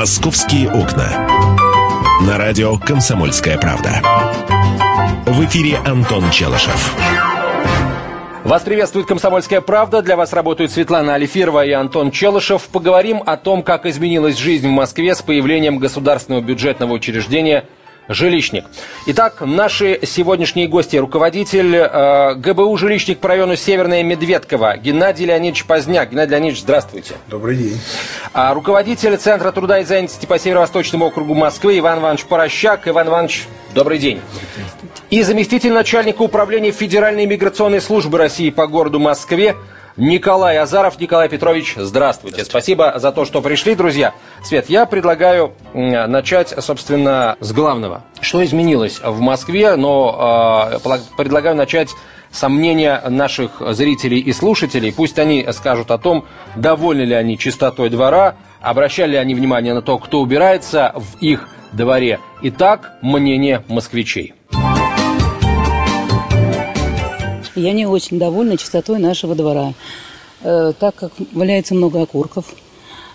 «Московские окна». На радио «Комсомольская правда». В эфире Антон Челышев. Вас приветствует «Комсомольская правда». Для вас работают Светлана Алифирова и Антон Челышев. Поговорим о том, как изменилась жизнь в Москве с появлением государственного бюджетного учреждения – жилищник. Итак, наши сегодняшние гости. Руководитель э, ГБУ «Жилищник» по району Северная Медведково Геннадий Леонидович Поздняк. Геннадий Леонидович, здравствуйте. Добрый день. А, руководитель Центра труда и занятости по Северо-Восточному округу Москвы Иван Иванович Порощак. Иван Иванович, добрый день. И заместитель начальника управления Федеральной миграционной службы России по городу Москве Николай Азаров. Николай Петрович, здравствуйте. Спасибо за то, что пришли, друзья. Свет, я предлагаю начать, собственно, с главного. Что изменилось в Москве, но э, предлагаю начать сомнения наших зрителей и слушателей. Пусть они скажут о том, довольны ли они чистотой двора, обращали ли они внимание на то, кто убирается в их дворе. Итак, мнение москвичей. Я не очень довольна чистотой нашего двора, э, так как валяется много окурков.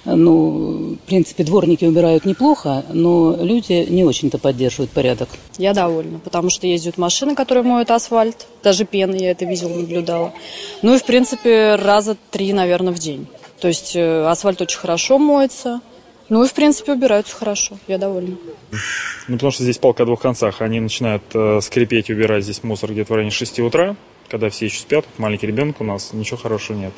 Ну, в принципе, дворники убирают неплохо, но люди не очень-то поддерживают порядок. Я довольна, потому что ездят машины, которые моют асфальт, даже пены, я это видела, наблюдала. Ну и, в принципе, раза три, наверное, в день. То есть э, асфальт очень хорошо моется, ну и, в принципе, убираются хорошо. Я довольна. Ну, потому что здесь палка о двух концах. Они начинают э, скрипеть и убирать здесь мусор где-то в районе 6 утра когда все еще спят, маленький ребенок у нас, ничего хорошего нет.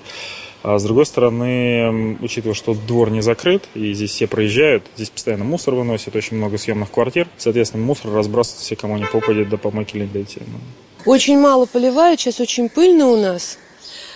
А с другой стороны, учитывая, что двор не закрыт, и здесь все проезжают, здесь постоянно мусор выносят, очень много съемных квартир, соответственно, мусор разбрасывается все, кому не попадет, до помойки не дойти. Ну. Очень мало поливают, сейчас очень пыльно у нас.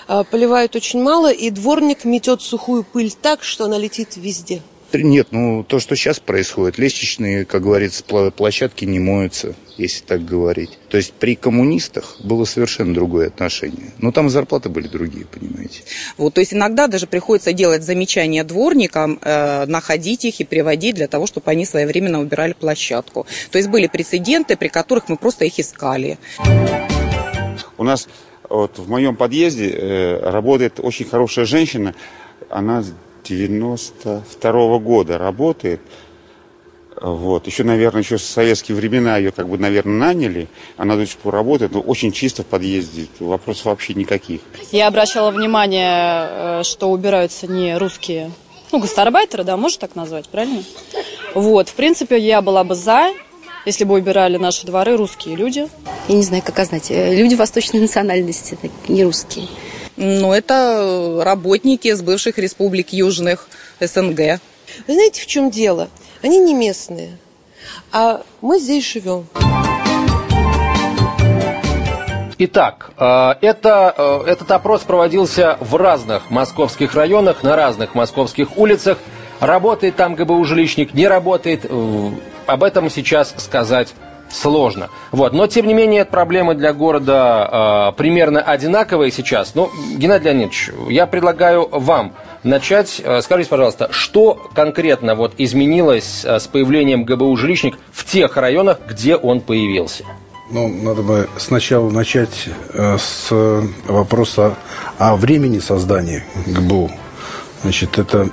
А, поливают очень мало, и дворник метет сухую пыль так, что она летит везде. Нет, ну то, что сейчас происходит, лестничные, как говорится, площадки не моются, если так говорить. То есть при коммунистах было совершенно другое отношение. Но там зарплаты были другие, понимаете. Вот, то есть иногда даже приходится делать замечания дворникам, э, находить их и приводить для того, чтобы они своевременно убирали площадку. То есть были прецеденты, при которых мы просто их искали. У нас вот в моем подъезде э, работает очень хорошая женщина. Она 92 -го года работает. Вот. Еще, наверное, еще с советские времена ее, как бы, наверное, наняли. Она до сих пор работает, но очень чисто в подъезде. Вопросов вообще никаких. Я обращала внимание, э, что убираются не русские, ну, гастарбайтеры, да, можно так назвать, правильно? Вот, в принципе, я была бы за, если бы убирали наши дворы русские люди. Я не знаю, как ознать. Э, люди восточной национальности, не русские. Ну, это работники из бывших республик южных СНГ. Вы знаете, в чем дело? Они не местные, а мы здесь живем. Итак, э, это, э, этот опрос проводился в разных московских районах, на разных московских улицах. Работает там ГБУ жилищник, не работает. Э, об этом сейчас сказать сложно. Вот. Но, тем не менее, проблемы для города э, примерно одинаковые сейчас. Ну, Геннадий Леонидович, я предлагаю вам начать. Э, скажите, пожалуйста, что конкретно вот изменилось э, с появлением ГБУ «Жилищник» в тех районах, где он появился? Ну, надо бы сначала начать э, с вопроса о времени создания ГБУ. Значит, это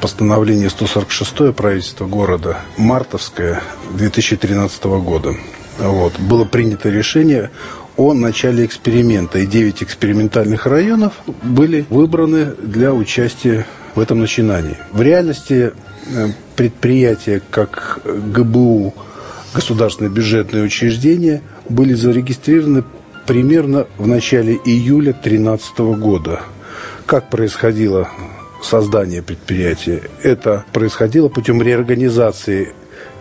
постановление 146 правительства города, мартовское 2013 года. Вот. Было принято решение о начале эксперимента, и 9 экспериментальных районов были выбраны для участия в этом начинании. В реальности э, предприятия, как ГБУ, государственное бюджетное учреждение, были зарегистрированы примерно в начале июля 2013 года. Как происходило создания предприятия. Это происходило путем реорганизации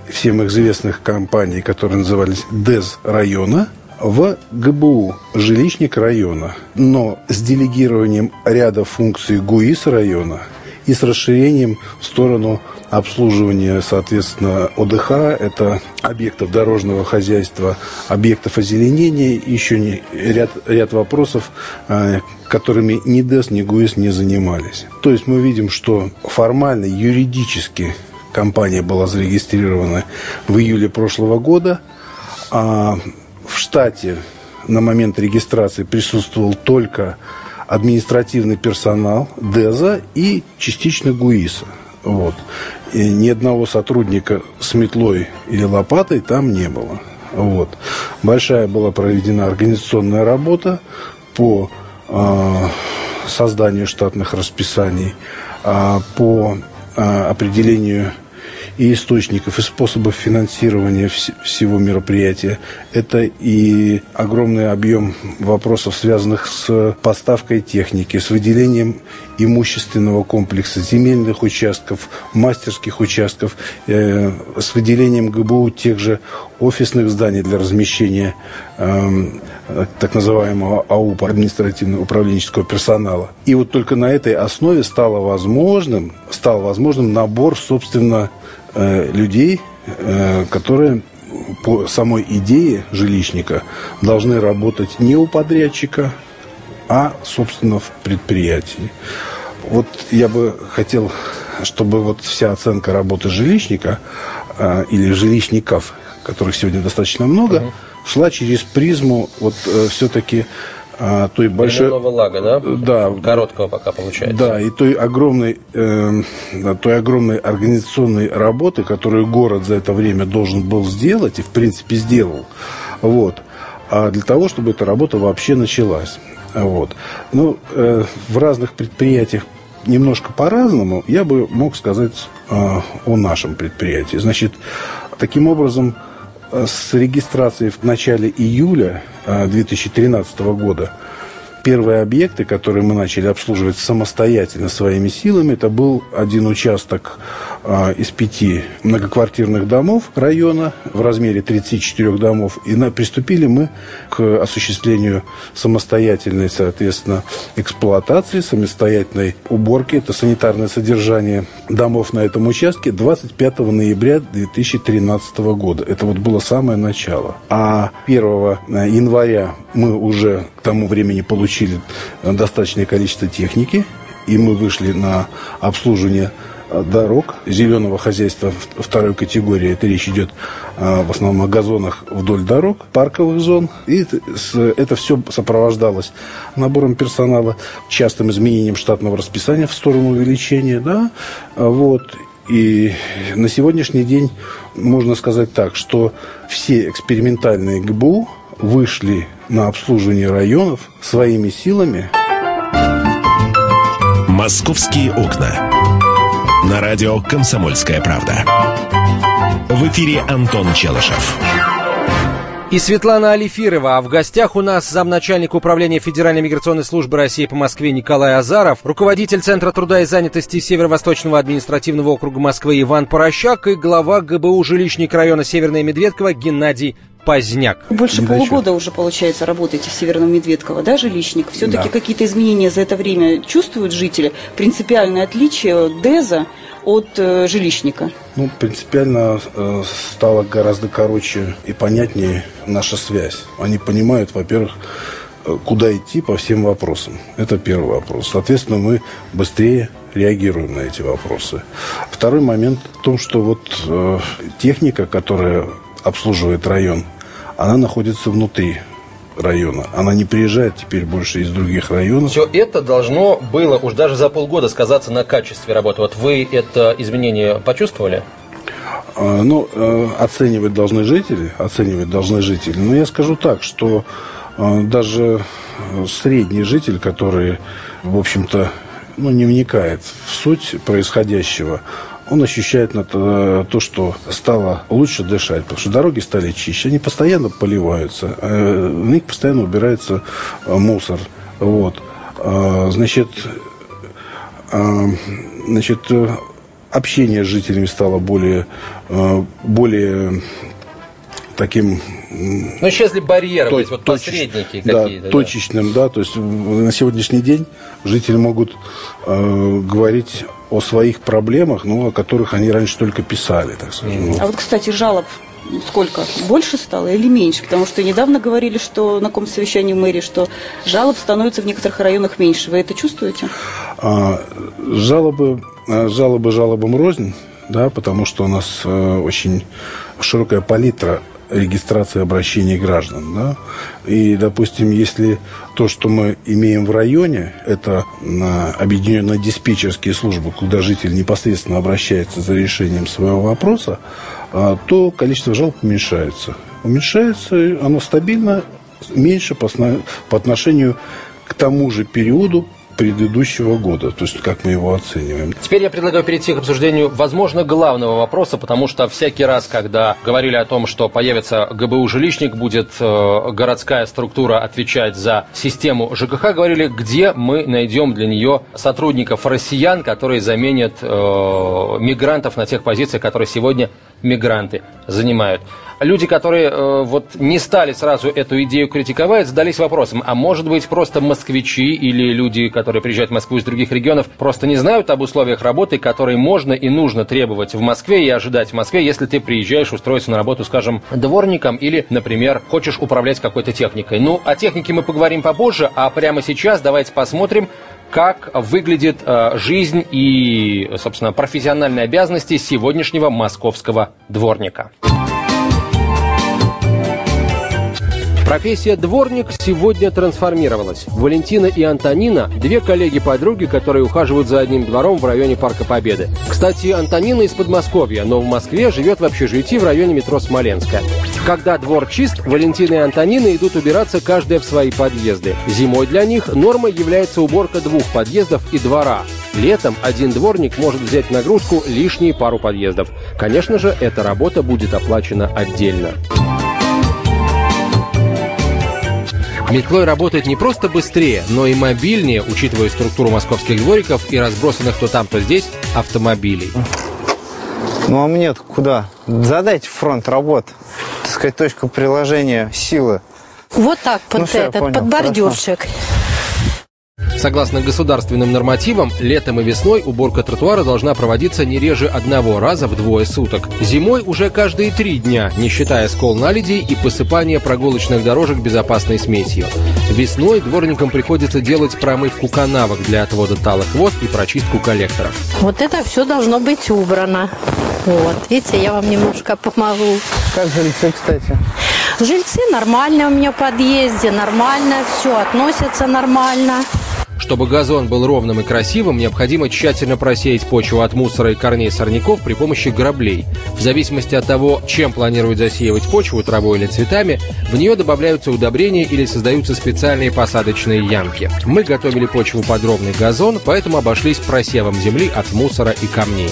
всем известных компаний, которые назывались ДЭЗ района, в ГБУ «Жилищник района», но с делегированием ряда функций ГУИС района и с расширением в сторону обслуживания, соответственно, ОДХ, это объектов дорожного хозяйства, объектов озеленения, еще не, ряд, ряд вопросов, а, которыми ни ДЭС, ни ГУИС не занимались. То есть мы видим, что формально, юридически компания была зарегистрирована в июле прошлого года, а в штате на момент регистрации присутствовал только административный персонал ДЭЗа и частично ГУИСа. Вот. И ни одного сотрудника с метлой или лопатой там не было. Вот. Большая была проведена организационная работа по э, созданию штатных расписаний, э, по э, определению и источников, и способов финансирования вс- всего мероприятия. Это и огромный объем вопросов, связанных с поставкой техники, с выделением имущественного комплекса, земельных участков, мастерских участков, э, с выделением ГБУ тех же офисных зданий для размещения э, так называемого АУПа, административного управленческого персонала. И вот только на этой основе стало возможным, стал возможным набор, собственно, э, людей, э, которые по самой идее жилищника должны работать не у подрядчика, а, собственно, в предприятии. Вот я бы хотел, чтобы вот вся оценка работы жилищника э, или жилищников, которых сегодня достаточно много, угу. шла через призму вот э, все-таки э, той большой... Временного лага, да? Да. Короткого пока получается. Да, и той огромной, э, той огромной организационной работы, которую город за это время должен был сделать, и в принципе сделал, вот, а для того, чтобы эта работа вообще началась. Вот. Ну, э, в разных предприятиях немножко по-разному. Я бы мог сказать э, о нашем предприятии. Значит, таким образом, э, с регистрацией в начале июля э, 2013 года первые объекты, которые мы начали обслуживать самостоятельно своими силами, это был один участок а, из пяти многоквартирных домов района в размере 34 домов. И на, приступили мы к осуществлению самостоятельной, соответственно, эксплуатации, самостоятельной уборки. Это санитарное содержание домов на этом участке 25 ноября 2013 года. Это вот было самое начало. А 1 января мы уже к тому времени получили достаточное количество техники, и мы вышли на обслуживание дорог зеленого хозяйства второй категории. Это речь идет а, в основном о газонах вдоль дорог, парковых зон. И это все сопровождалось набором персонала, частым изменением штатного расписания в сторону увеличения. Да? Вот. И на сегодняшний день можно сказать так, что все экспериментальные ГБУ вышли на обслуживание районов своими силами. «Московские окна». На радио «Комсомольская правда». В эфире Антон Челышев. И Светлана Алифирова. А в гостях у нас замначальника управления Федеральной миграционной службы России по Москве Николай Азаров, руководитель Центра труда и занятости Северо-Восточного административного округа Москвы Иван Порощак и глава ГБУ жилищник района Северная Медведково Геннадий Поздняк. Больше полугода уже, получается, работаете в Северном Медведково, да, жилищник? Все-таки да. какие-то изменения за это время чувствуют жители? Принципиальное отличие ДЭЗа от э, жилищника? Ну, принципиально э, стало гораздо короче и понятнее наша связь. Они понимают, во-первых, э, куда идти по всем вопросам. Это первый вопрос. Соответственно, мы быстрее реагируем на эти вопросы. Второй момент в том, что вот э, техника, которая обслуживает район, она находится внутри района. Она не приезжает теперь больше из других районов. Все это должно было уж даже за полгода сказаться на качестве работы. Вот вы это изменение почувствовали? А, ну, э, оценивать должны жители, оценивать должны жители. Но я скажу так, что э, даже средний житель, который, в общем-то, ну, не вникает в суть происходящего, он ощущает на то, то, что стало лучше дышать, потому что дороги стали чище, они постоянно поливаются, э, на них постоянно убирается э, мусор. Вот. Э, значит, значит, общение с жителями стало более, более таким ну, исчезли барьеры, то, вот точ, посредники да, какие-то. Да, точечным, да. То есть на сегодняшний день жители могут э, говорить о своих проблемах, ну, о которых они раньше только писали, так скажем. А вот, кстати, жалоб сколько? Больше стало или меньше? Потому что недавно говорили, что на каком совещании в мэрии, что жалоб становится в некоторых районах меньше. Вы это чувствуете? А, жалобы, а, жалобы жалобам рознь, да, потому что у нас э, очень широкая палитра регистрации обращений граждан. Да? И, допустим, если то, что мы имеем в районе, это объединенные диспетчерские службы, куда житель непосредственно обращается за решением своего вопроса, а, то количество жалоб уменьшается. Уменьшается, оно стабильно меньше по, по отношению к тому же периоду предыдущего года, то есть как мы его оцениваем. Теперь я предлагаю перейти к обсуждению, возможно, главного вопроса, потому что всякий раз, когда говорили о том, что появится ГБУ жилищник, будет э, городская структура отвечать за систему ЖКХ, говорили, где мы найдем для нее сотрудников россиян, которые заменят э, мигрантов на тех позициях, которые сегодня мигранты занимают люди, которые э, вот не стали сразу эту идею критиковать, задались вопросом, а может быть просто москвичи или люди, которые приезжают в Москву из других регионов, просто не знают об условиях работы, которые можно и нужно требовать в Москве и ожидать в Москве, если ты приезжаешь устроиться на работу, скажем, дворником или, например, хочешь управлять какой-то техникой. Ну, о технике мы поговорим попозже, а прямо сейчас давайте посмотрим, как выглядит э, жизнь и, собственно, профессиональные обязанности сегодняшнего московского дворника. Профессия дворник сегодня трансформировалась. Валентина и Антонина – две коллеги-подруги, которые ухаживают за одним двором в районе Парка Победы. Кстати, Антонина из Подмосковья, но в Москве живет в общежитии в районе метро Смоленская. Когда двор чист, Валентина и Антонина идут убираться каждая в свои подъезды. Зимой для них нормой является уборка двух подъездов и двора. Летом один дворник может взять нагрузку лишние пару подъездов. Конечно же, эта работа будет оплачена отдельно. Метлой работает не просто быстрее, но и мобильнее, учитывая структуру московских двориков и разбросанных то там, то здесь автомобилей. Ну а мне куда? Задайте фронт работ. Так сказать, точка приложения силы. Вот так, под ну, этот, понял, под бордюрчик. Хорошо. Согласно государственным нормативам, летом и весной уборка тротуара должна проводиться не реже одного раза в двое суток. Зимой уже каждые три дня, не считая скол наледей и посыпания прогулочных дорожек безопасной смесью. Весной дворникам приходится делать промывку канавок для отвода талых вод и прочистку коллекторов. Вот это все должно быть убрано. Вот, видите, я вам немножко помогу. Как жильцы, кстати? Жильцы нормально у меня в подъезде, нормально, все относятся нормально. Чтобы газон был ровным и красивым, необходимо тщательно просеять почву от мусора и корней сорняков при помощи граблей. В зависимости от того, чем планируют засеивать почву, травой или цветами, в нее добавляются удобрения или создаются специальные посадочные ямки. Мы готовили почву под ровный газон, поэтому обошлись просевом земли от мусора и камней.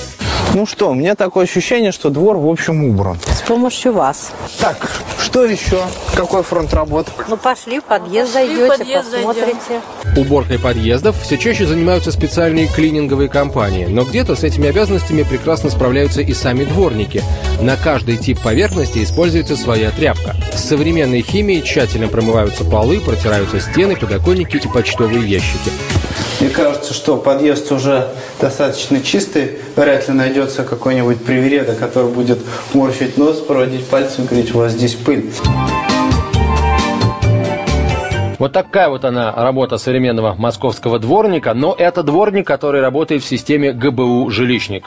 Ну что, у меня такое ощущение, что двор в общем убран. С помощью вас. Так, что еще? Какой фронт работ? Ну пошли, в подъезд зайдете, подъезд посмотрите. Зайдем. Уборкой подъездов все чаще занимаются специальные клининговые компании, но где-то с этими обязанностями прекрасно справляются и сами дворники. На каждый тип поверхности используется своя тряпка. С современной химией тщательно промываются полы, протираются стены, подоконники и почтовые ящики. Мне кажется, что подъезд уже достаточно чистый. Вряд ли найдется какой-нибудь привереда, который будет морщить нос, проводить пальцем и говорить, у вас здесь пыль. Вот такая вот она работа современного московского дворника, но это дворник, который работает в системе ГБУ «Жилищник».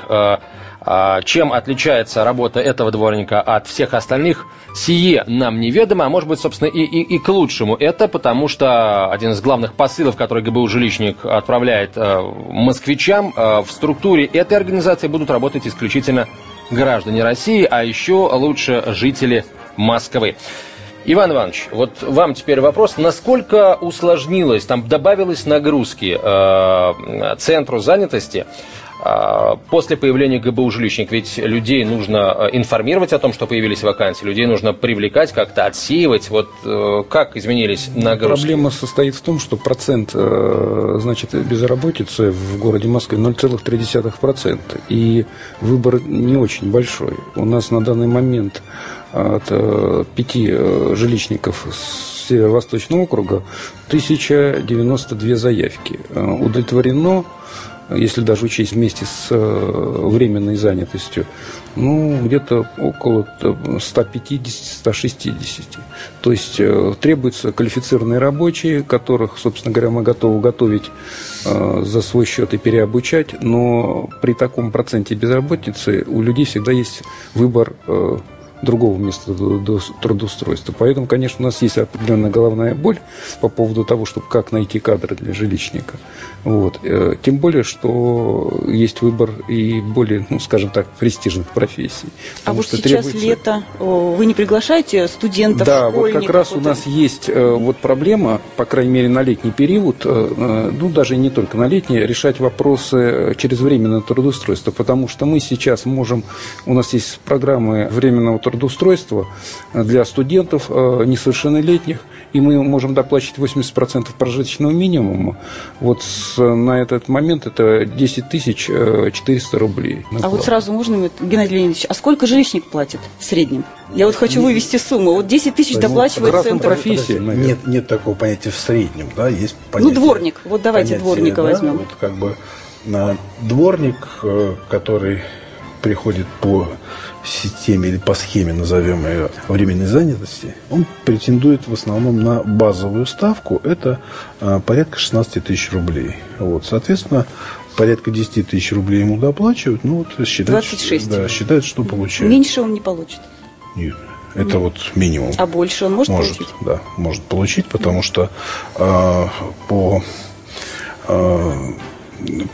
А, чем отличается работа этого дворника от всех остальных, сие нам неведомо, а может быть, собственно, и, и, и к лучшему. Это потому что один из главных посылов, который ГБУ «Жилищник» отправляет э, москвичам, э, в структуре этой организации будут работать исключительно граждане России, а еще лучше жители Москвы. Иван Иванович, вот вам теперь вопрос, насколько усложнилось, там добавилось нагрузки э, центру занятости после появления ГБУ «Жилищник», ведь людей нужно э, информировать о том, что появились вакансии, людей нужно привлекать, как-то отсеивать. Вот э, как изменились нагрузки? Проблема состоит в том, что процент э, значит, безработицы в городе Москве 0,3%. И выбор не очень большой. У нас на данный момент от пяти жилищников Северо-Восточного округа 1092 заявки. Удовлетворено если даже учесть вместе с э, временной занятостью, ну, где-то около 150-160. То есть э, требуются квалифицированные рабочие, которых, собственно говоря, мы готовы готовить э, за свой счет и переобучать, но при таком проценте безработицы у людей всегда есть выбор другого места трудоустройства. Поэтому, конечно, у нас есть определенная головная боль по поводу того, чтобы как найти кадры для жилищника. Вот. Э, тем более, что есть выбор и более, ну, скажем так, престижных профессий. А вот сейчас требуется... лето, вы не приглашаете студентов, Да, вот как раз у нас есть э, вот проблема, по крайней мере, на летний период, э, ну, даже не только на летний, решать вопросы через временное трудоустройство, потому что мы сейчас можем, у нас есть программы временного трудоустройства для студентов несовершеннолетних, и мы можем доплачивать 80% прожиточного минимума. Вот с, на этот момент это 10 тысяч 400 рублей. А вот сразу можно, Геннадий Леонидович, а сколько жилищник платит в среднем? Я вот хочу вывести сумму. Вот 10 тысяч доплачивает ну, центр. профессии, нет, нет такого понятия в среднем, да, есть ну, понятие. Ну, дворник. Вот давайте понятие, дворника да, возьмем. Вот как бы на дворник, э, который приходит по системе или по схеме, назовем ее, временной занятости, он претендует в основном на базовую ставку, это а, порядка 16 тысяч рублей. Вот, соответственно, порядка 10 тысяч рублей ему доплачивают, ну вот считают, 26. Да, считают, что получает. Меньше он не получит? Нет. Это Нет. вот минимум. А больше он может, может получить? Да, может получить, потому что э, по э,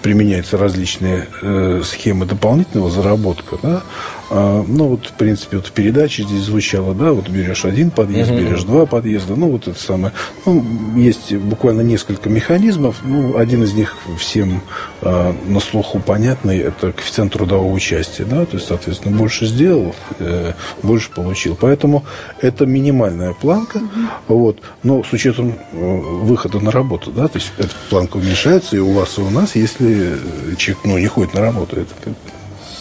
применяются различные э, схемы дополнительного заработка, да, а, ну, вот, в принципе, вот в передаче здесь звучало, да, вот берешь один подъезд, угу. берешь два подъезда, ну, вот это самое. Ну, есть буквально несколько механизмов, ну, один из них всем э, на слуху понятный, это коэффициент трудового участия, да, то есть, соответственно, больше сделал, э, больше получил. Поэтому это минимальная планка, угу. вот, но с учетом э, выхода на работу, да, то есть эта планка уменьшается и у вас, и у нас, если человек, ну, не ходит на работу, это,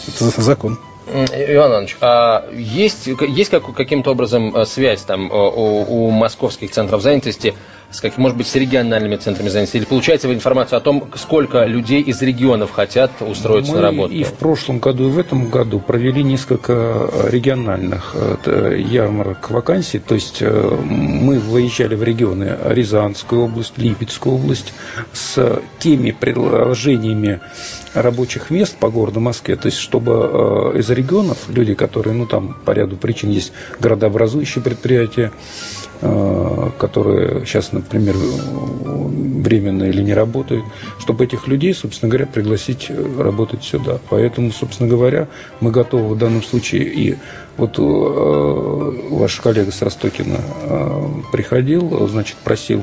это закон. Иван Иванович, а есть, есть как, каким-то образом э, связь там у, у московских центров занятости с, как, может быть, с региональными центрами занятости? Или получаете вы информацию о том, сколько людей из регионов хотят устроиться Мы на работу? и в прошлом году, и в этом году провели несколько региональных э, ярмарок вакансий. То есть э, мы выезжали в регионы Рязанскую область, Липецкую область с теми предложениями рабочих мест по городу Москве, то есть чтобы э, из регионов люди, которые, ну там по ряду причин есть городообразующие предприятия, э, которые сейчас, например, временно или не работают, чтобы этих людей, собственно говоря, пригласить э, работать сюда. Поэтому, собственно говоря, мы готовы в данном случае и вот э, ваш коллега с Ростокина э, приходил, значит, просил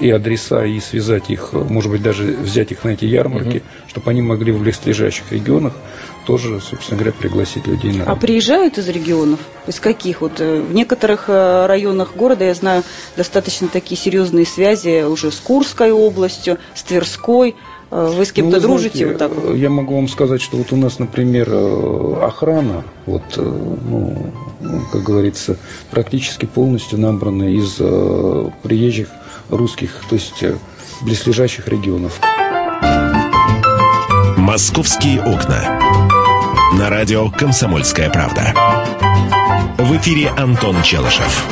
и адреса, и связать их, может быть, даже взять их на эти ярмарки, угу. чтобы они могли в близлежащих регионах тоже, собственно говоря, пригласить людей на А приезжают из регионов? Из каких? Вот э, в некоторых э, районах города, я знаю, достаточно такие серьезные связи уже с Курской областью, с Тверской. Э, вы с кем-то ну, дружите? Знаете, вот так? Я могу вам сказать, что вот у нас, например, охрана, вот, ну, как говорится, практически полностью набрана из приезжих русских, то есть э, близлежащих регионов. «Московские окна». На радио «Комсомольская правда». В эфире Антон Челышев.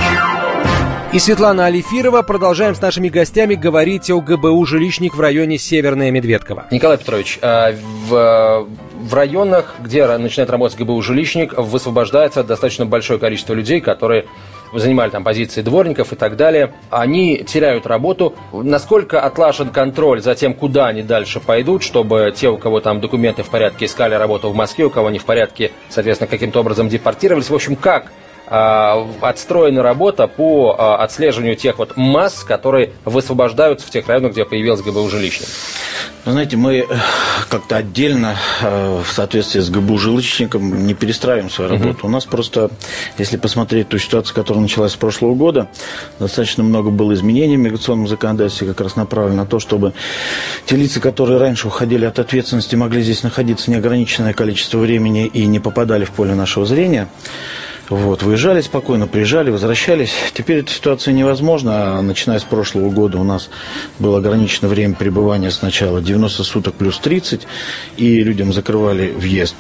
И Светлана Алифирова. Продолжаем с нашими гостями говорить о ГБУ «Жилищник» в районе Северная Медведково. Николай Петрович, а, в, в районах, где начинает работать ГБУ «Жилищник», высвобождается достаточно большое количество людей, которые занимали там позиции дворников и так далее, они теряют работу. Насколько отлажен контроль за тем, куда они дальше пойдут, чтобы те, у кого там документы в порядке, искали работу в Москве, у кого не в порядке, соответственно, каким-то образом депортировались. В общем, как отстроена работа по а, отслеживанию тех вот масс, которые высвобождаются в тех районах, где появилась ГБУ жилищник? Вы знаете, мы э, как-то отдельно э, в соответствии с ГБУ жилищником не перестраиваем свою работу. Угу. У нас просто, если посмотреть ту ситуацию, которая началась с прошлого года, достаточно много было изменений в миграционном законодательстве, как раз направлено на то, чтобы те лица, которые раньше уходили от ответственности, могли здесь находиться неограниченное количество времени и не попадали в поле нашего зрения. Вот, выезжали спокойно, приезжали, возвращались. Теперь эта ситуация невозможна. Начиная с прошлого года у нас было ограничено время пребывания сначала 90 суток плюс 30, и людям закрывали въезд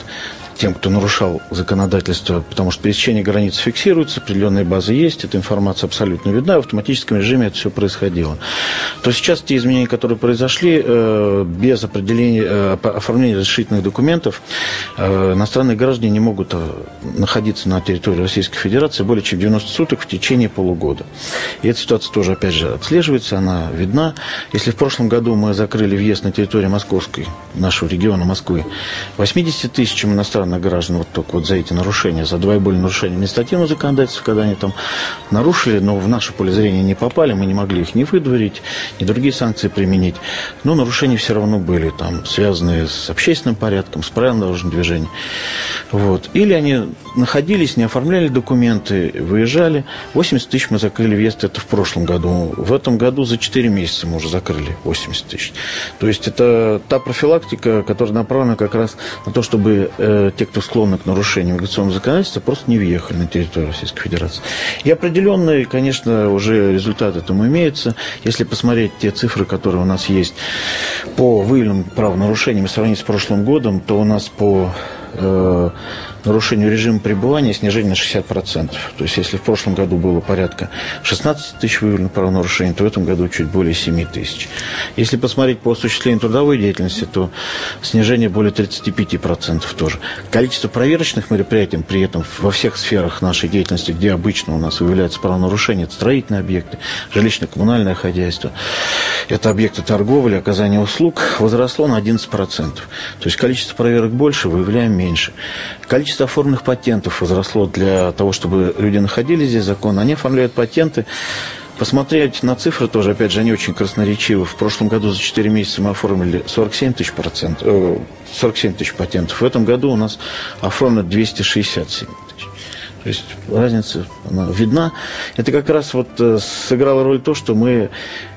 тем, кто нарушал законодательство, потому что пересечение границ фиксируется, определенные базы есть, эта информация абсолютно видна, в автоматическом режиме это все происходило. То сейчас те изменения, которые произошли, э, без определения, э, оформления разрешительных документов, э, иностранные граждане не могут находиться на территории Российской Федерации более чем 90 суток в течение полугода. И эта ситуация тоже, опять же, отслеживается, она видна. Если в прошлом году мы закрыли въезд на территорию Московской, нашего региона Москвы, 80 тысячам иностранных граждан вот только вот за эти нарушения, за более нарушения административного законодательства, когда они там нарушили, но в наше поле зрения не попали, мы не могли их не выдворить, ни другие санкции применить. Но нарушения все равно были, там, связанные с общественным порядком, с правилами дорожного движения. Вот. Или они находились, не оформляли документы, выезжали. 80 тысяч мы закрыли въезд, это в прошлом году. В этом году за 4 месяца мы уже закрыли 80 тысяч. То есть это та профилактика, которая направлена как раз на то, чтобы э, те, кто склонны к нарушению миграционного законодательства, просто не въехали на территорию Российской Федерации. И определенные, конечно, уже результаты этому имеются. Если посмотреть те цифры, которые у нас есть по выявленным правонарушениям и сравнить с прошлым годом, то у нас по э, нарушению режима пребывания снижение на 60%. То есть, если в прошлом году было порядка 16 тысяч выявленных правонарушений, то в этом году чуть более 7 тысяч. Если посмотреть по осуществлению трудовой деятельности, то снижение более 35% тоже. Количество проверочных мероприятий при этом во всех сферах нашей деятельности, где обычно у нас выявляются правонарушения, это строительные объекты, жилищно-коммунальное хозяйство, это объекты торговли, оказания услуг, возросло на 11%. То есть, количество проверок больше, выявляем меньше. Количество оформленных патентов возросло для того, чтобы люди находились здесь законно. Они оформляют патенты. Посмотреть на цифры тоже, опять же, они очень красноречивы. В прошлом году за 4 месяца мы оформили 47 тысяч, процентов, 47 тысяч патентов. В этом году у нас оформлено 267 то есть разница она видна. Это как раз вот э, сыграло роль то, что мы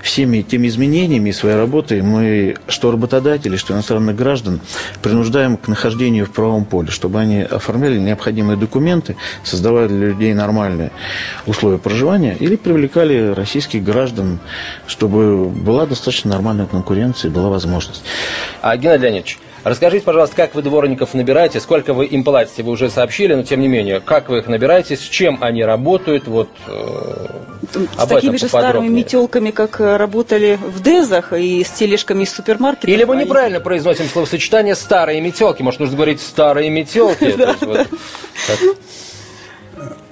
всеми теми изменениями своей работы, мы, что работодатели, что иностранных граждан, принуждаем к нахождению в правом поле, чтобы они оформляли необходимые документы, создавали для людей нормальные условия проживания или привлекали российских граждан, чтобы была достаточно нормальная конкуренция и была возможность. А, Геннадий Леонидович, Расскажите, пожалуйста, как вы дворников набираете, сколько вы им платите, вы уже сообщили, но тем не менее, как вы их набираете, с чем они работают, вот э, С такими же старыми метелками, как э, работали в Дезах и с тележками из супермаркета. Или мы неправильно произносим словосочетание «старые метелки», может, нужно говорить «старые метелки».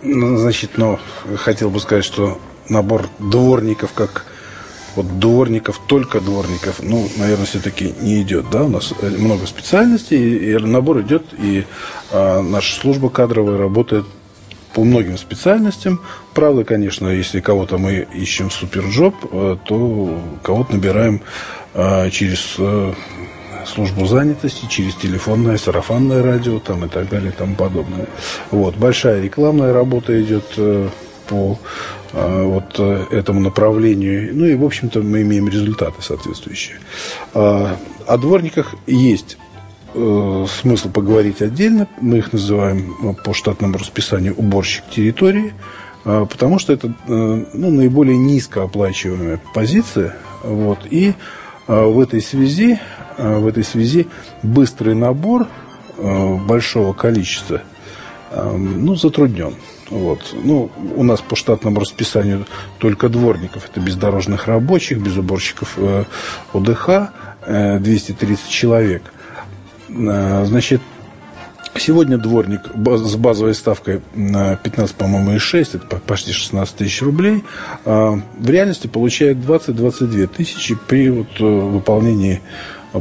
Ну, значит, ну, хотел бы сказать, что набор дворников, как вот дворников, только дворников, ну, наверное, все-таки не идет, да, у нас много специальностей, и набор идет, и а, наша служба кадровая работает по многим специальностям. Правда, конечно, если кого-то мы ищем в суперджоп, э, то кого-то набираем а, через э, службу занятости, через телефонное, сарафанное радио там, и так далее и тому подобное. Вот. Большая рекламная работа идет э, по а, вот э, этому направлению. Ну и, в общем-то, мы имеем результаты соответствующие. А, о дворниках есть э, смысл поговорить отдельно. Мы их называем э, по штатному расписанию уборщик территории, потому что это ну, наиболее низкооплачиваемая позиция. Вот. И в этой связи, в этой связи быстрый набор большого количества ну, затруднен. Вот. Ну, у нас по штатному расписанию только дворников, это бездорожных рабочих, без уборщиков э, ОДХ, э, 230 человек. Э, значит, сегодня дворник с базовой ставкой на 15, по-моему, и 6, это почти 16 тысяч рублей, э, в реальности получает 20-22 тысячи при вот, э, выполнении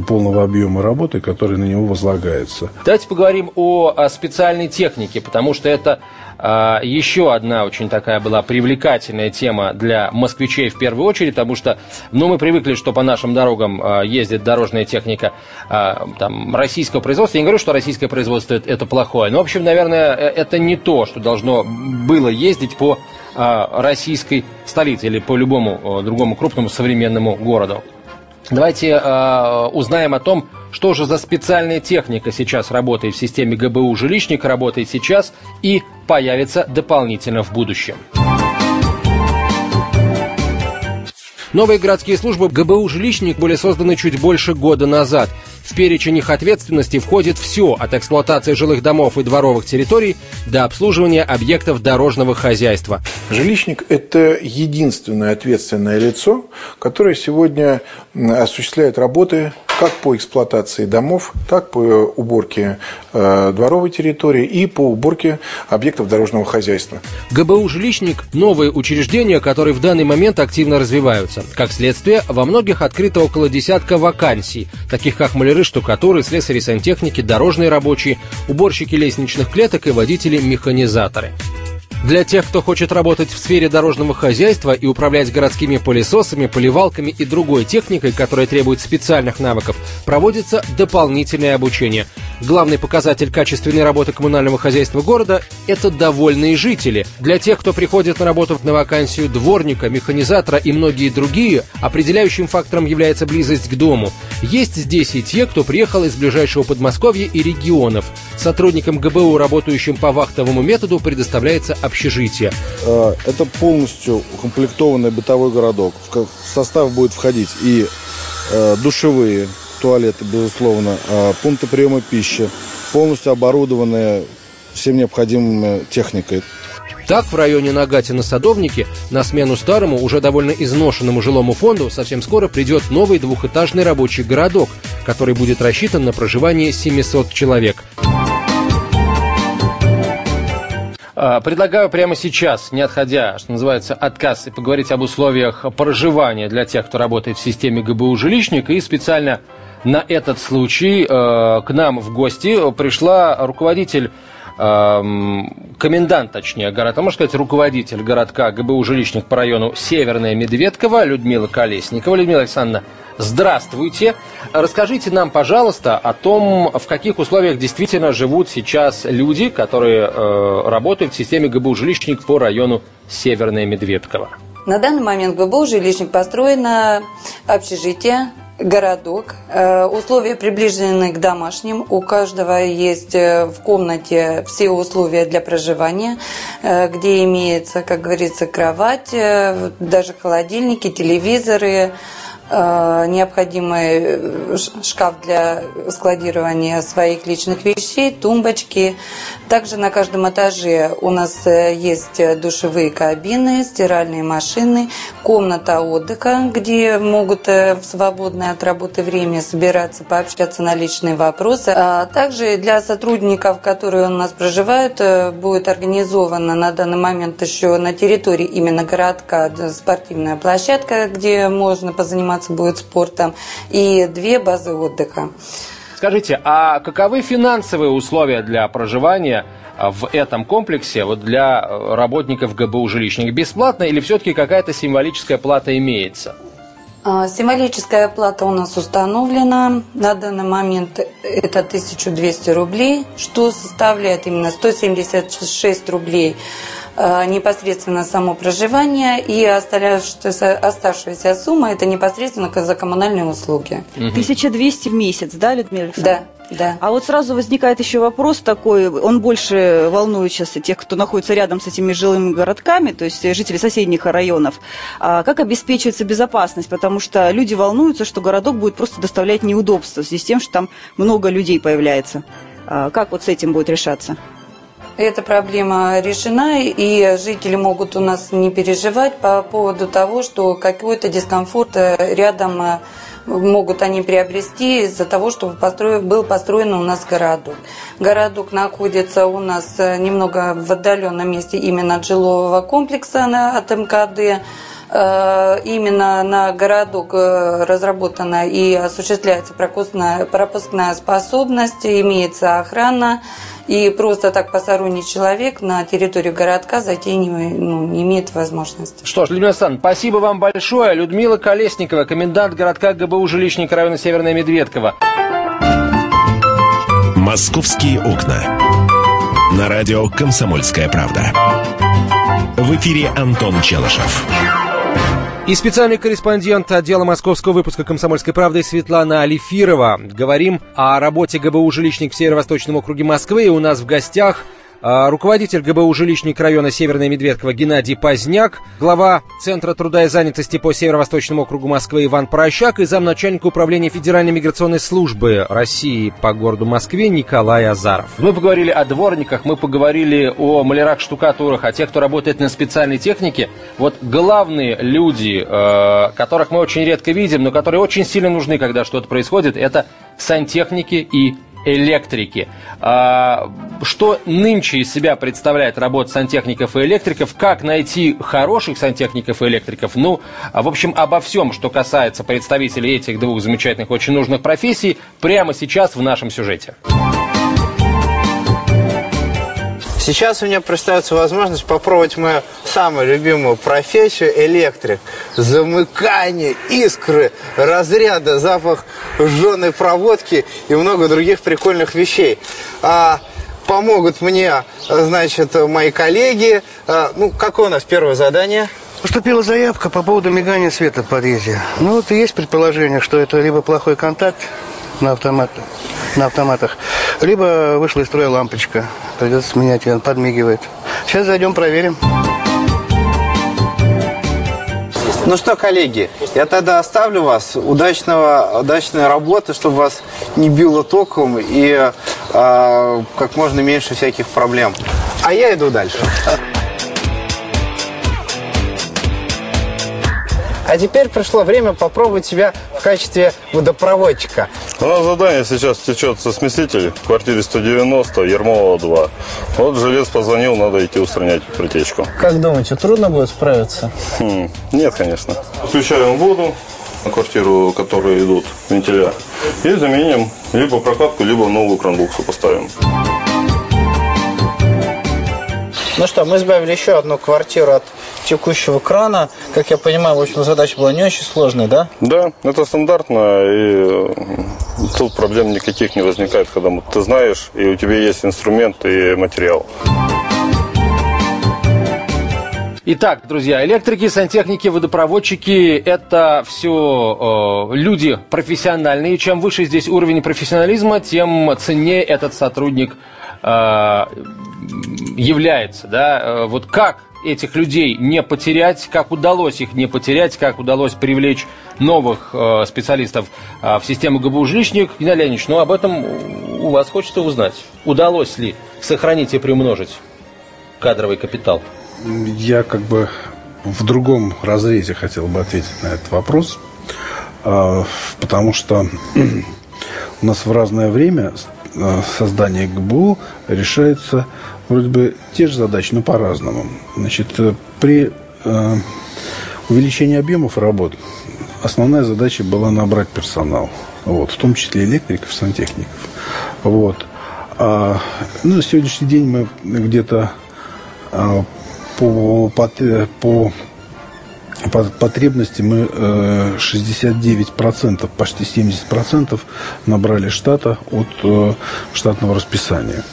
полного объема работы, который на него возлагается. Давайте поговорим о, специальной технике, потому что это а, еще одна очень такая была привлекательная тема для москвичей в первую очередь, потому что ну, мы привыкли, что по нашим дорогам а, ездит дорожная техника а, там, российского производства. Я не говорю, что российское производство это, это плохое, но, в общем, наверное, э, это не то, что должно было ездить по российской столице или по любому другому крупному современному городу. Давайте э, узнаем о том, что же за специальная техника сейчас работает в системе ГБУ «Жилищник», работает сейчас и появится дополнительно в будущем. Новые городские службы ГБУ «Жилищник» были созданы чуть больше года назад. В перечень их ответственности входит все, от эксплуатации жилых домов и дворовых территорий до обслуживания объектов дорожного хозяйства. Жилищник – это единственное ответственное лицо, которое сегодня осуществляет работы как по эксплуатации домов, так по уборке э, дворовой территории и по уборке объектов дорожного хозяйства. ГБУ «Жилищник» – новые учреждения, которые в данный момент активно развиваются. Как следствие, во многих открыто около десятка вакансий, таких как маляры, штукатуры, слесари сантехники, дорожные рабочие, уборщики лестничных клеток и водители-механизаторы. Для тех, кто хочет работать в сфере дорожного хозяйства и управлять городскими пылесосами, поливалками и другой техникой, которая требует специальных навыков, проводится дополнительное обучение. Главный показатель качественной работы коммунального хозяйства города – это довольные жители. Для тех, кто приходит на работу на вакансию дворника, механизатора и многие другие, определяющим фактором является близость к дому. Есть здесь и те, кто приехал из ближайшего Подмосковья и регионов. Сотрудникам ГБУ, работающим по вахтовому методу, предоставляется общежитие. Э, это полностью укомплектованный бытовой городок. В состав будет входить и э, душевые, туалеты, безусловно, э, пункты приема пищи, полностью оборудованные всем необходимой техникой. Так, в районе Нагатина-Садовники на смену старому, уже довольно изношенному жилому фонду совсем скоро придет новый двухэтажный рабочий городок, который будет рассчитан на проживание 700 человек. Предлагаю прямо сейчас, не отходя, что называется, от кассы, поговорить об условиях проживания для тех, кто работает в системе ГБУ «Жилищник». И специально на этот случай э, к нам в гости пришла руководитель эм, комендант, точнее, города, можно сказать, руководитель городка ГБУ «Жилищник» по району Северная Медведково Людмила Колесникова. Людмила Александровна, Здравствуйте. Расскажите нам, пожалуйста, о том, в каких условиях действительно живут сейчас люди, которые э, работают в системе ГБУ «Жилищник» по району Северная Медведково. На данный момент в ГБУ «Жилищник» построено общежитие, городок. Э, условия приближены к домашним. У каждого есть э, в комнате все условия для проживания, э, где имеется, как говорится, кровать, даже холодильники, телевизоры, необходимый э, шкаф для складирования своих личных вещей, тумбочки. Также на каждом этаже у нас э, есть душевые кабины, стиральные машины, комната отдыха, где могут в свободное от работы время собираться, пообщаться на личные вопросы. А также для сотрудников, которые у нас проживают, будет организована на данный момент еще на территории именно городка спортивная площадка, где можно позаниматься заниматься будет спортом, и две базы отдыха. Скажите, а каковы финансовые условия для проживания а, в этом комплексе вот для э, работников ГБУ жилищник? Бесплатно или все-таки какая-то символическая плата имеется? А, символическая плата у нас установлена. На данный момент это 1200 рублей, что составляет именно 176 рублей непосредственно само проживание и оставшаяся сумма это непосредственно за коммунальные услуги. 1200 в месяц, да, Людмила Александровна? Да. Да. А вот сразу возникает еще вопрос такой, он больше волнует сейчас тех, кто находится рядом с этими жилыми городками, то есть жители соседних районов. А как обеспечивается безопасность? Потому что люди волнуются, что городок будет просто доставлять неудобства в связи с тем, что там много людей появляется. А как вот с этим будет решаться? Эта проблема решена, и жители могут у нас не переживать по поводу того, что какой-то дискомфорт э, рядом э, могут они приобрести из-за того, что построен, был построен у нас городок. Городок находится у нас э, немного в отдаленном месте именно от жилого комплекса от МКД. Именно на городок разработана и осуществляется пропускная, пропускная способность, имеется охрана, и просто так посторонний человек на территорию городка зайти не, ну, не имеет возможности. Что ж, Людмила Александровна, спасибо вам большое. Людмила Колесникова, комендант городка ГБУ жилищник района Северная Медведково. «Московские окна». На радио «Комсомольская правда». В эфире Антон Челышев. И специальный корреспондент отдела московского выпуска «Комсомольской правды» Светлана Алифирова. Говорим о работе ГБУ «Жилищник» в Северо-Восточном округе Москвы. И у нас в гостях руководитель ГБУ жилищник района Северная Медведкова Геннадий Поздняк, глава Центра труда и занятости по Северо-Восточному округу Москвы Иван Порощак и замначальника управления Федеральной миграционной службы России по городу Москве Николай Азаров. Мы поговорили о дворниках, мы поговорили о малярах-штукатурах, о тех, кто работает на специальной технике. Вот главные люди, э, которых мы очень редко видим, но которые очень сильно нужны, когда что-то происходит, это сантехники и электрики. А, что нынче из себя представляет работа сантехников и электриков, как найти хороших сантехников и электриков, ну, а, в общем, обо всем, что касается представителей этих двух замечательных, очень нужных профессий, прямо сейчас в нашем сюжете. Сейчас у меня представится возможность попробовать мою самую любимую профессию – электрик. Замыкание, искры, разряда, запах жженой проводки и много других прикольных вещей. А, помогут мне, значит, мои коллеги. А, ну, какое у нас первое задание? Поступила заявка по поводу мигания света в подъезде. Ну, вот и есть предположение, что это либо плохой контакт на, автомат, на автоматах, либо вышла из строя лампочка. Придется сменять, он подмигивает. Сейчас зайдем, проверим. Ну что, коллеги, я тогда оставлю вас. Удачного, удачной работы, чтобы вас не било током и э, как можно меньше всяких проблем. А я иду дальше. А теперь пришло время попробовать себя в качестве водопроводчика. У нас задание сейчас течет со смесителей в квартире 190, Ермолова 2. Вот жилец позвонил, надо идти устранять притечку. Как думаете, трудно будет справиться? Хм, нет, конечно. Включаем воду на квартиру, которые идут вентиля, и заменим либо прокладку, либо новую кранбуксу поставим. Ну что, мы избавили еще одну квартиру от текущего крана. Как я понимаю, в общем, задача была не очень сложная, да? Да, это стандартно, и тут проблем никаких не возникает, когда ты знаешь, и у тебя есть инструмент и материал. Итак, друзья, электрики, сантехники, водопроводчики – это все э, люди профессиональные. Чем выше здесь уровень профессионализма, тем ценнее этот сотрудник э, является. Да? Э, вот как этих людей не потерять, как удалось их не потерять, как удалось привлечь новых э, специалистов э, в систему ГБУ «Жилищник». Геннадий Леонидович, ну об этом у вас хочется узнать. Удалось ли сохранить и приумножить кадровый капитал? Я как бы в другом разрезе хотел бы ответить на этот вопрос, э, потому что у нас в разное время э, создание ГБУ решается вроде бы те же задачи, но по-разному. Значит, э, при э, увеличении объемов работ основная задача была набрать персонал, вот, в том числе электриков, сантехников. Вот. А, ну, на сегодняшний день мы где-то а, по, по, по по потребности мы 69%, почти 70% набрали штата от э, штатного расписания.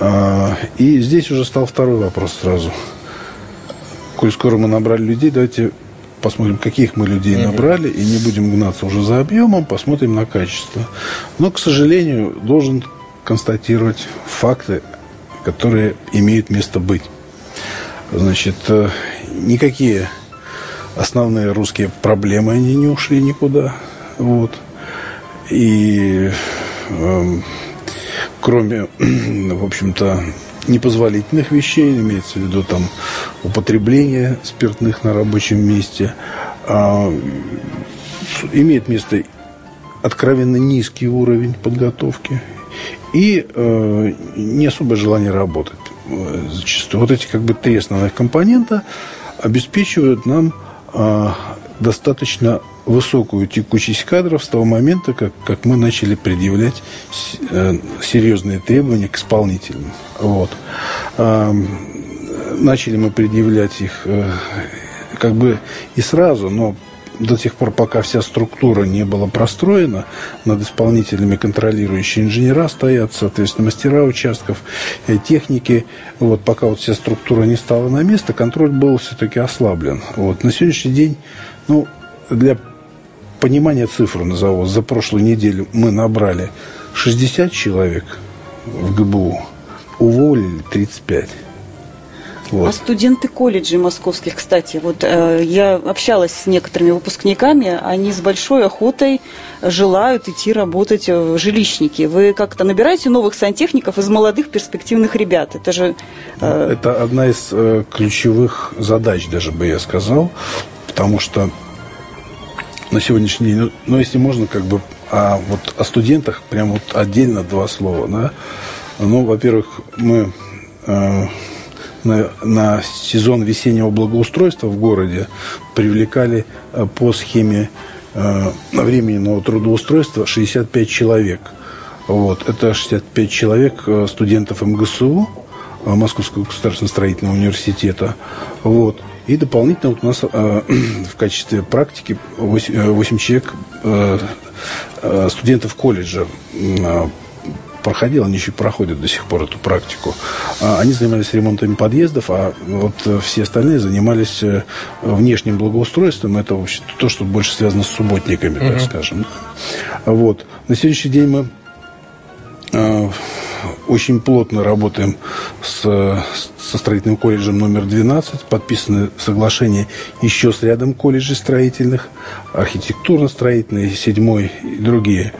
А, и здесь уже стал второй вопрос сразу. Коль скоро мы набрали людей, давайте посмотрим, каких мы людей набрали, и не будем гнаться уже за объемом, посмотрим на качество. Но, к сожалению, должен констатировать факты, которые имеют место быть. Значит, э, никакие основные русские проблемы, они не ушли никуда. Вот. И эм, кроме, в общем-то, непозволительных вещей, имеется в виду там употребление спиртных на рабочем месте, а, имеет место откровенно низкий уровень подготовки и э, не особое желание работать э, зачастую. Вот эти как бы три основных компонента обеспечивают нам э, достаточно высокую текучесть кадров с того момента, как, как мы начали предъявлять э, серьезные требования к исполнителям. Вот. Э, начали мы предъявлять их э, как бы и сразу, но до тех пор, пока вся структура не была простроена, над исполнителями контролирующие инженера стоят, соответственно, мастера участков, э, техники. Вот, пока вот вся структура не стала на место, контроль был все-таки ослаблен. Вот. На сегодняшний день, ну, для понимание цифру назову. За прошлую неделю мы набрали 60 человек в ГБУ, уволили 35. Вот. А студенты колледжей московских, кстати, вот э, я общалась с некоторыми выпускниками, они с большой охотой желают идти работать в жилищники. Вы как-то набираете новых сантехников из молодых перспективных ребят? Это же... Э... Это одна из э, ключевых задач, даже бы я сказал, потому что на сегодняшний день, ну, ну если можно, как бы, а вот о студентах прям вот отдельно два слова, да. Ну, во-первых, мы э, на, на сезон весеннего благоустройства в городе привлекали э, по схеме э, временного трудоустройства 65 человек. Вот. Это 65 человек э, студентов МГСУ, э, Московского государственного строительного университета. Вот. И дополнительно вот у нас э, в качестве практики 8, 8 э, человек э, э, студентов колледжа э, проходил, они еще проходят до сих пор эту практику. А, они занимались ремонтами подъездов, а вот э, все остальные занимались внешним благоустройством. Это вообще то, что больше связано с субботниками, так uh-huh. скажем. Вот. На сегодняшний день мы очень плотно работаем с, со строительным колледжем номер 12. Подписаны соглашения еще с рядом колледжей строительных, архитектурно-строительные, седьмой и другие.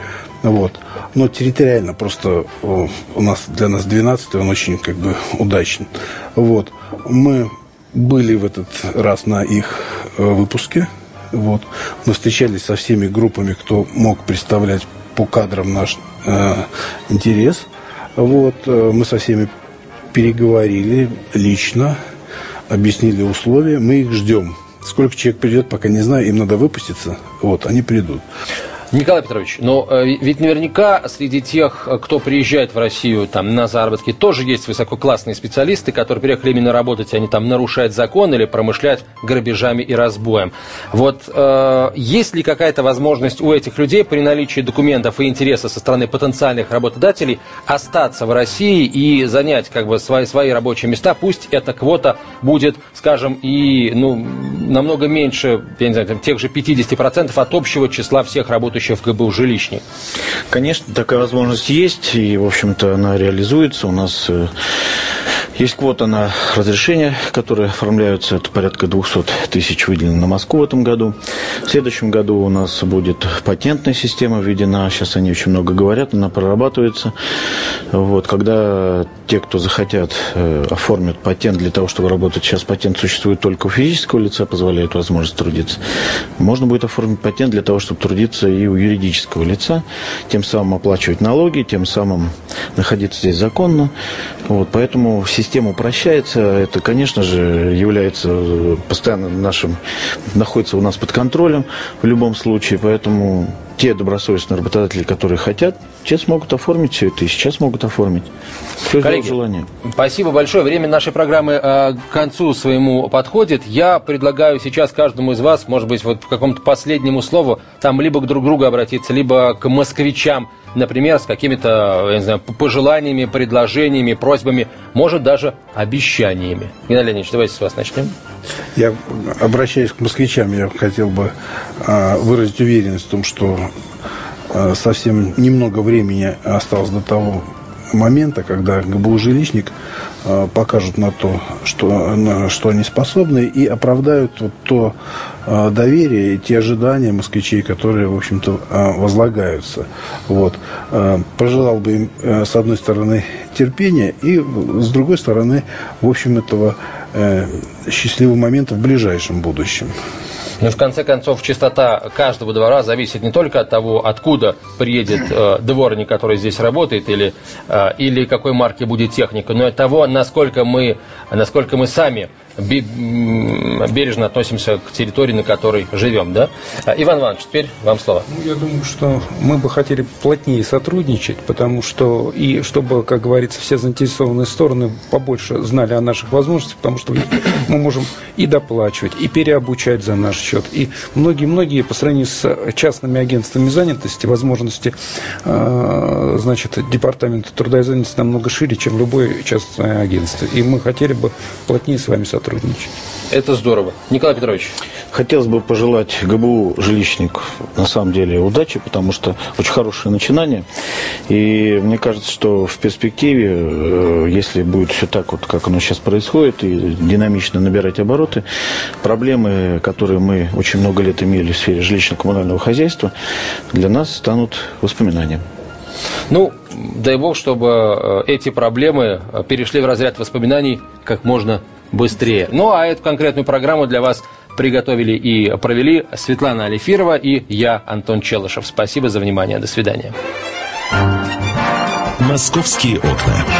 Вот. Но территориально просто у нас для нас 12 он очень как бы удачен. Вот. Мы были в этот раз на их э, выпуске. Вот. Мы встречались со всеми группами, кто мог представлять по кадрам наш э, интерес. Вот. Э, мы со всеми переговорили лично, объяснили условия. Мы их ждем. Сколько человек придет, пока не знаю. Им надо выпуститься. Вот, они придут. Николай Петрович, но э, ведь наверняка среди тех, кто приезжает в Россию там, на заработки, тоже есть высококлассные специалисты, которые приехали именно работать, они там нарушают закон или промышлять грабежами и разбоем. Вот э, есть ли какая-то возможность у этих людей при наличии документов и интереса со стороны потенциальных работодателей остаться в России и занять как бы свои, свои рабочие места? Пусть эта квота будет, скажем, и ну, намного меньше, я не знаю, там, тех же 50% от общего числа всех работающих работающих в ГБУ жилищник? Конечно, такая возможность есть, и, в общем-то, она реализуется. У нас э, есть квота на разрешения, которые оформляются, это порядка 200 тысяч выделено на Москву в этом году. В следующем году у нас будет патентная система введена, сейчас они очень много говорят, она прорабатывается. Вот, когда те, кто захотят, э, оформят патент для того, чтобы работать, сейчас патент существует только у физического лица, позволяет возможность трудиться. Можно будет оформить патент для того, чтобы трудиться и у юридического лица, тем самым оплачивать налоги, тем самым находиться здесь законно. Вот, поэтому система упрощается. Это, конечно же, является постоянно нашим, находится у нас под контролем в любом случае. Поэтому те добросовестные работодатели, которые хотят, те смогут оформить все это и сейчас могут оформить. Все Коллеги, желание. спасибо большое. Время нашей программы э, к концу своему подходит. Я предлагаю сейчас каждому из вас, может быть, вот к какому-то последнему слову, там либо к друг другу обратиться, либо к москвичам, например, с какими-то, я не знаю, пожеланиями, предложениями, просьбами, может, даже обещаниями. Геннадий Леонидович, давайте с вас начнем. Я обращаюсь к москвичам, я хотел бы а, выразить уверенность в том, что а, совсем немного времени осталось до того момента, когда ГБУ «Жилищник» а, покажут на то, что, на что они способны, и оправдают вот то доверие и те ожидания москвичей, которые, в общем-то, возлагаются. Вот. Пожелал бы им, с одной стороны, терпения, и, с другой стороны, в общем, этого э, счастливого момента в ближайшем будущем. Ну, в конце концов, чистота каждого двора зависит не только от того, откуда приедет э, дворник, который здесь работает, или, э, или какой марки будет техника, но и от того, насколько мы, насколько мы сами бережно относимся к территории, на которой живем, да? А, Иван Иванович, теперь вам слово. Ну, я думаю, что мы бы хотели плотнее сотрудничать, потому что, и чтобы, как говорится, все заинтересованные стороны побольше знали о наших возможностях, потому что мы можем и доплачивать, и переобучать за наш счет, и многие-многие по сравнению с частными агентствами занятости, возможности, а, значит, департамента труда и занятости намного шире, чем любое частное агентство. И мы хотели бы плотнее с вами сотрудничать. Это здорово. Николай Петрович. Хотелось бы пожелать ГБУ жилищник на самом деле удачи, потому что очень хорошее начинание. И мне кажется, что в перспективе, э, если будет все так, вот, как оно сейчас происходит, и динамично набирать обороты, проблемы, которые мы очень много лет имели в сфере жилищно-коммунального хозяйства, для нас станут воспоминанием. Ну, дай бог, чтобы э, эти проблемы э, перешли в разряд воспоминаний как можно быстрее. Ну, а эту конкретную программу для вас приготовили и провели Светлана Алифирова и я, Антон Челышев. Спасибо за внимание. До свидания. «Московские окна».